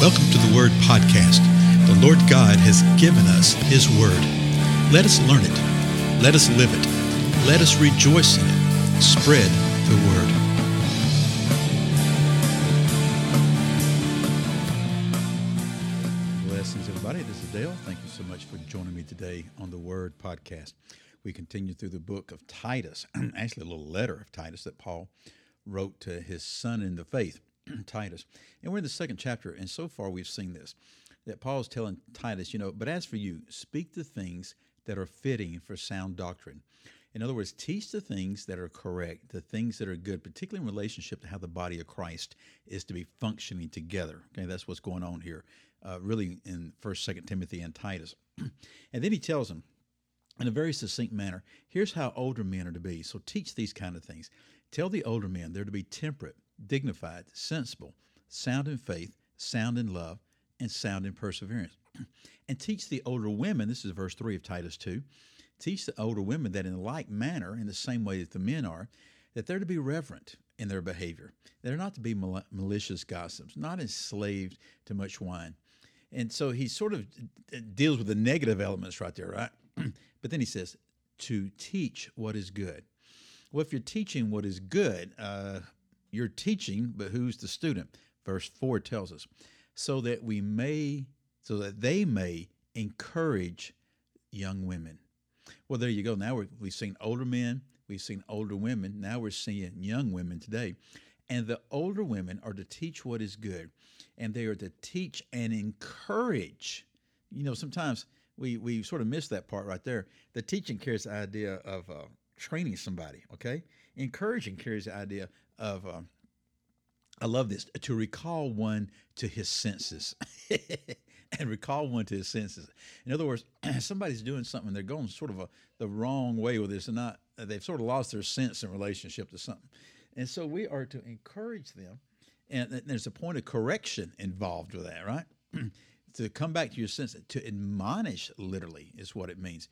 Welcome to the Word Podcast. The Lord God has given us His Word. Let us learn it. Let us live it. Let us rejoice in it. Spread the Word. Blessings, everybody. This is Dale. Thank you so much for joining me today on the Word Podcast. We continue through the book of Titus, actually, a little letter of Titus that Paul wrote to his son in the faith. Titus. And we're in the second chapter, and so far we've seen this that Paul's telling Titus, you know, but as for you, speak the things that are fitting for sound doctrine. In other words, teach the things that are correct, the things that are good, particularly in relationship to how the body of Christ is to be functioning together. Okay, that's what's going on here, uh, really in First, Second Timothy, and Titus. and then he tells them in a very succinct manner, here's how older men are to be. So teach these kind of things. Tell the older men they're to be temperate, dignified, sensible, sound in faith, sound in love, and sound in perseverance. and teach the older women, this is verse 3 of Titus 2, teach the older women that in like manner, in the same way that the men are, that they're to be reverent in their behavior. They're not to be mal- malicious gossips, not enslaved to much wine. And so he sort of deals with the negative elements right there, right? but then he says, to teach what is good. Well, if you're teaching what is good, uh, you're teaching, but who's the student? Verse 4 tells us, so that we may, so that they may encourage young women. Well, there you go. Now we have seen older men, we've seen older women. Now we're seeing young women today. And the older women are to teach what is good, and they are to teach and encourage. You know, sometimes we, we sort of miss that part right there. The teaching carries the idea of uh, training somebody, okay? Encouraging carries the idea of, um, I love this, to recall one to his senses. and recall one to his senses. In other words, somebody's doing something, they're going sort of a, the wrong way with this, and not they've sort of lost their sense in relationship to something. And so we are to encourage them, and there's a point of correction involved with that, right? to come back to your sense, to admonish, literally, is what it means.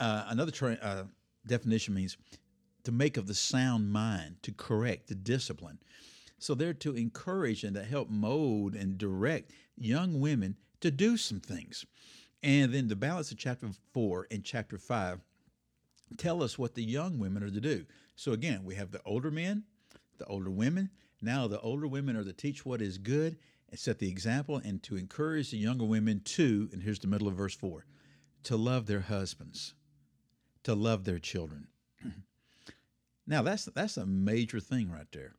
Uh, another tra- uh, definition means to make of the sound mind, to correct, to discipline. So they're to encourage and to help mold and direct young women to do some things. And then the balance of chapter four and chapter five tell us what the young women are to do. So again, we have the older men, the older women. Now the older women are to teach what is good and set the example and to encourage the younger women to, and here's the middle of verse four, to love their husbands, to love their children. now that's that's a major thing right there.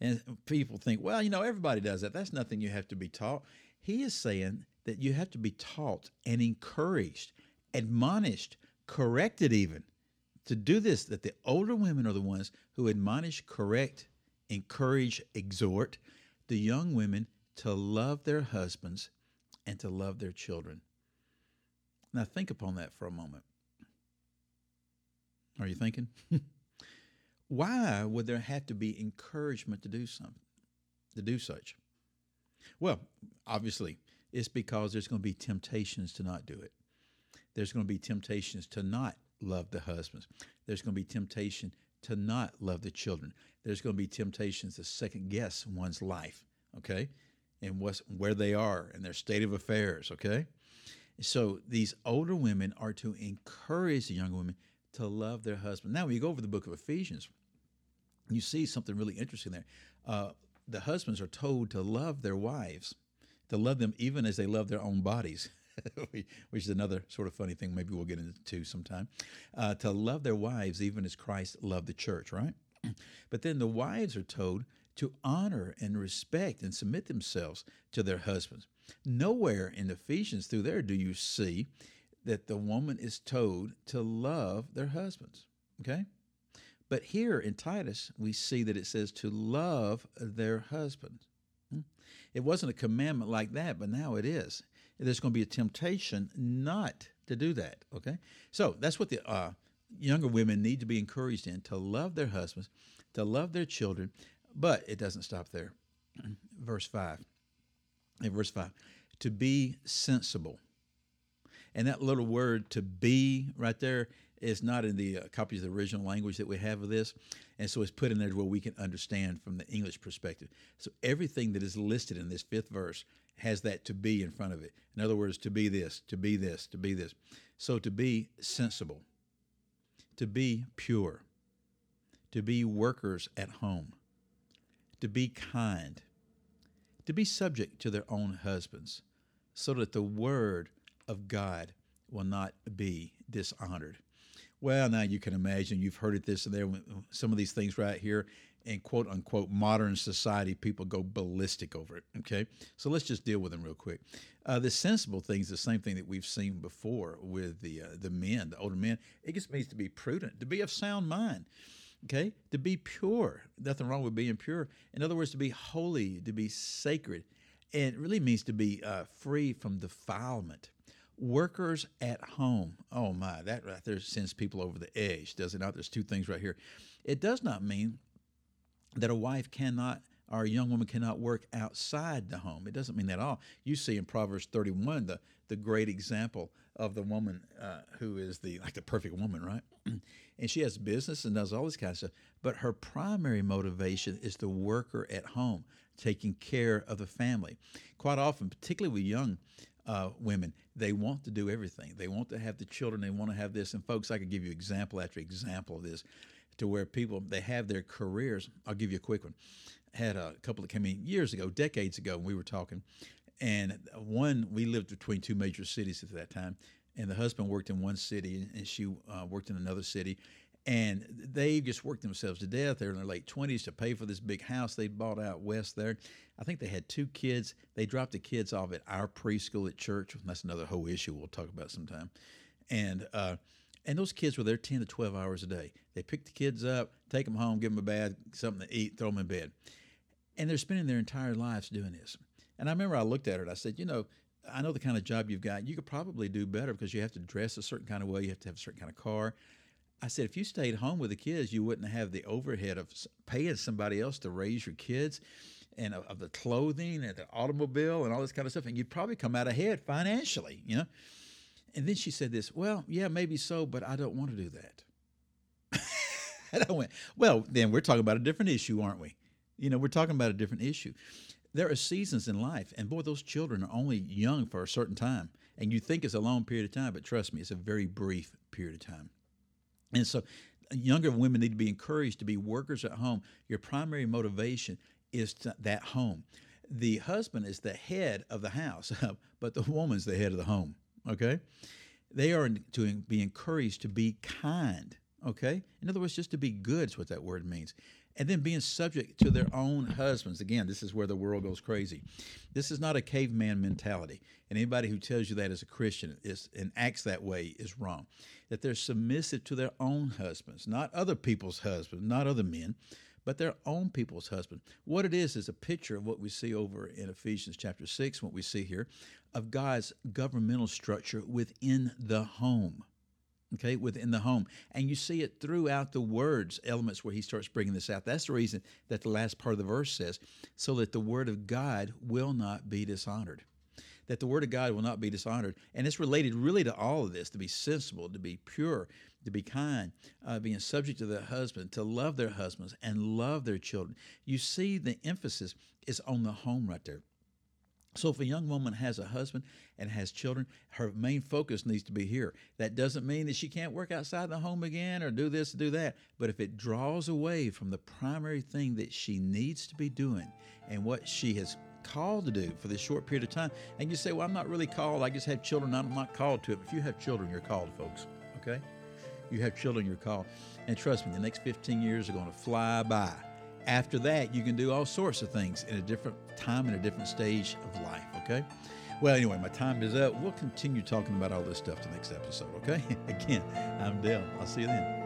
And people think, well, you know, everybody does that. That's nothing you have to be taught. He is saying that you have to be taught and encouraged, admonished, corrected even to do this, that the older women are the ones who admonish, correct, encourage, exhort the young women to love their husbands and to love their children. Now, think upon that for a moment. Are you thinking? Why would there have to be encouragement to do something, to do such? Well, obviously, it's because there's going to be temptations to not do it. There's going to be temptations to not love the husbands. There's going to be temptation to not love the children. There's going to be temptations to second guess one's life, okay, and what's, where they are and their state of affairs, okay. So these older women are to encourage the younger women to love their husband. Now, when you go over the book of Ephesians, you see something really interesting there. Uh, the husbands are told to love their wives, to love them even as they love their own bodies. which is another sort of funny thing maybe we'll get into sometime uh, to love their wives even as christ loved the church right but then the wives are told to honor and respect and submit themselves to their husbands nowhere in ephesians through there do you see that the woman is told to love their husbands okay but here in Titus, we see that it says to love their husbands. Hmm? It wasn't a commandment like that, but now it is. There's going to be a temptation not to do that. Okay, so that's what the uh, younger women need to be encouraged in to love their husbands, to love their children. But it doesn't stop there. verse five. In verse five, to be sensible. And that little word to be right there It's not in the uh, copies of the original language that we have of this. And so it's put in there where we can understand from the English perspective. So everything that is listed in this fifth verse has that to be in front of it. In other words, to be this, to be this, to be this. So to be sensible, to be pure, to be workers at home, to be kind, to be subject to their own husbands, so that the word of God will not be dishonored. Well, now you can imagine you've heard it this and there. Some of these things right here in quote unquote modern society, people go ballistic over it. Okay, so let's just deal with them real quick. Uh, the sensible thing is the same thing that we've seen before with the uh, the men, the older men. It just means to be prudent, to be of sound mind. Okay, to be pure. Nothing wrong with being pure. In other words, to be holy, to be sacred. And it really means to be uh, free from defilement. Workers at home. Oh my, that right there sends people over the edge, does it not? There's two things right here. It does not mean that a wife cannot or a young woman cannot work outside the home. It doesn't mean that at all. You see in Proverbs 31 the, the great example of the woman uh, who is the like the perfect woman, right? and she has business and does all this kind of stuff. But her primary motivation is the worker at home, taking care of the family. Quite often, particularly with young uh, women, they want to do everything. They want to have the children. They want to have this. And folks, I could give you example after example of this, to where people they have their careers. I'll give you a quick one. Had a couple that came in years ago, decades ago, when we were talking, and one we lived between two major cities at that time, and the husband worked in one city and she uh, worked in another city and they just worked themselves to death. They're in their late 20s to pay for this big house they bought out west there. I think they had two kids. They dropped the kids off at our preschool at church. That's another whole issue we'll talk about sometime. And uh, and those kids were there 10 to 12 hours a day. They pick the kids up, take them home, give them a bath, something to eat, throw them in bed. And they're spending their entire lives doing this. And I remember I looked at it. I said, you know, I know the kind of job you've got. You could probably do better because you have to dress a certain kind of way. You have to have a certain kind of car. I said, if you stayed home with the kids, you wouldn't have the overhead of paying somebody else to raise your kids and of, the clothing and the automobile and all this kind of stuff. And you'd probably come out ahead financially, you know? And then she said this, well, yeah, maybe so, but I don't want to do that. and I went, well, then we're talking about a different issue, aren't we? You know, we're talking about a different issue. There are seasons in life, and boy, those children are only young for a certain time. And you think it's a long period of time, but trust me, it's a very brief period of time. And so younger women need to be encouraged to be workers at home. Your primary motivation is that home. The husband is the head of the house, but the woman's the head of the home. Okay? They are to be encouraged to be kind. Okay? In other words, just to be good is what that word means. And then being subject to their own husbands. Again, this is where the world goes crazy. This is not a caveman mentality. And anybody who tells you that as a Christian is, and acts that way is wrong that they're submissive to their own husbands, not other people's husbands, not other men, but their own people's husband. What it is is a picture of what we see over in Ephesians chapter 6, what we see here, of God's governmental structure within the home. Okay, within the home. And you see it throughout the words, elements where he starts bringing this out. That's the reason that the last part of the verse says, so that the word of God will not be dishonored that the word of God will not be dishonored. And it's related really to all of this to be sensible, to be pure, to be kind, uh, being subject to their husband, to love their husbands and love their children. You see, the emphasis is on the home right there. So, if a young woman has a husband and has children, her main focus needs to be here. That doesn't mean that she can't work outside the home again or do this, do that. But if it draws away from the primary thing that she needs to be doing and what she has called to do for this short period of time. And you say, well, I'm not really called. I just have children. I'm not called to it. But if you have children, you're called, folks. Okay? You have children, you're called. And trust me, the next 15 years are going to fly by. After that, you can do all sorts of things in a different time and a different stage of life. Okay? Well, anyway, my time is up. We'll continue talking about all this stuff the next episode. Okay? Again, I'm Dale. I'll see you then.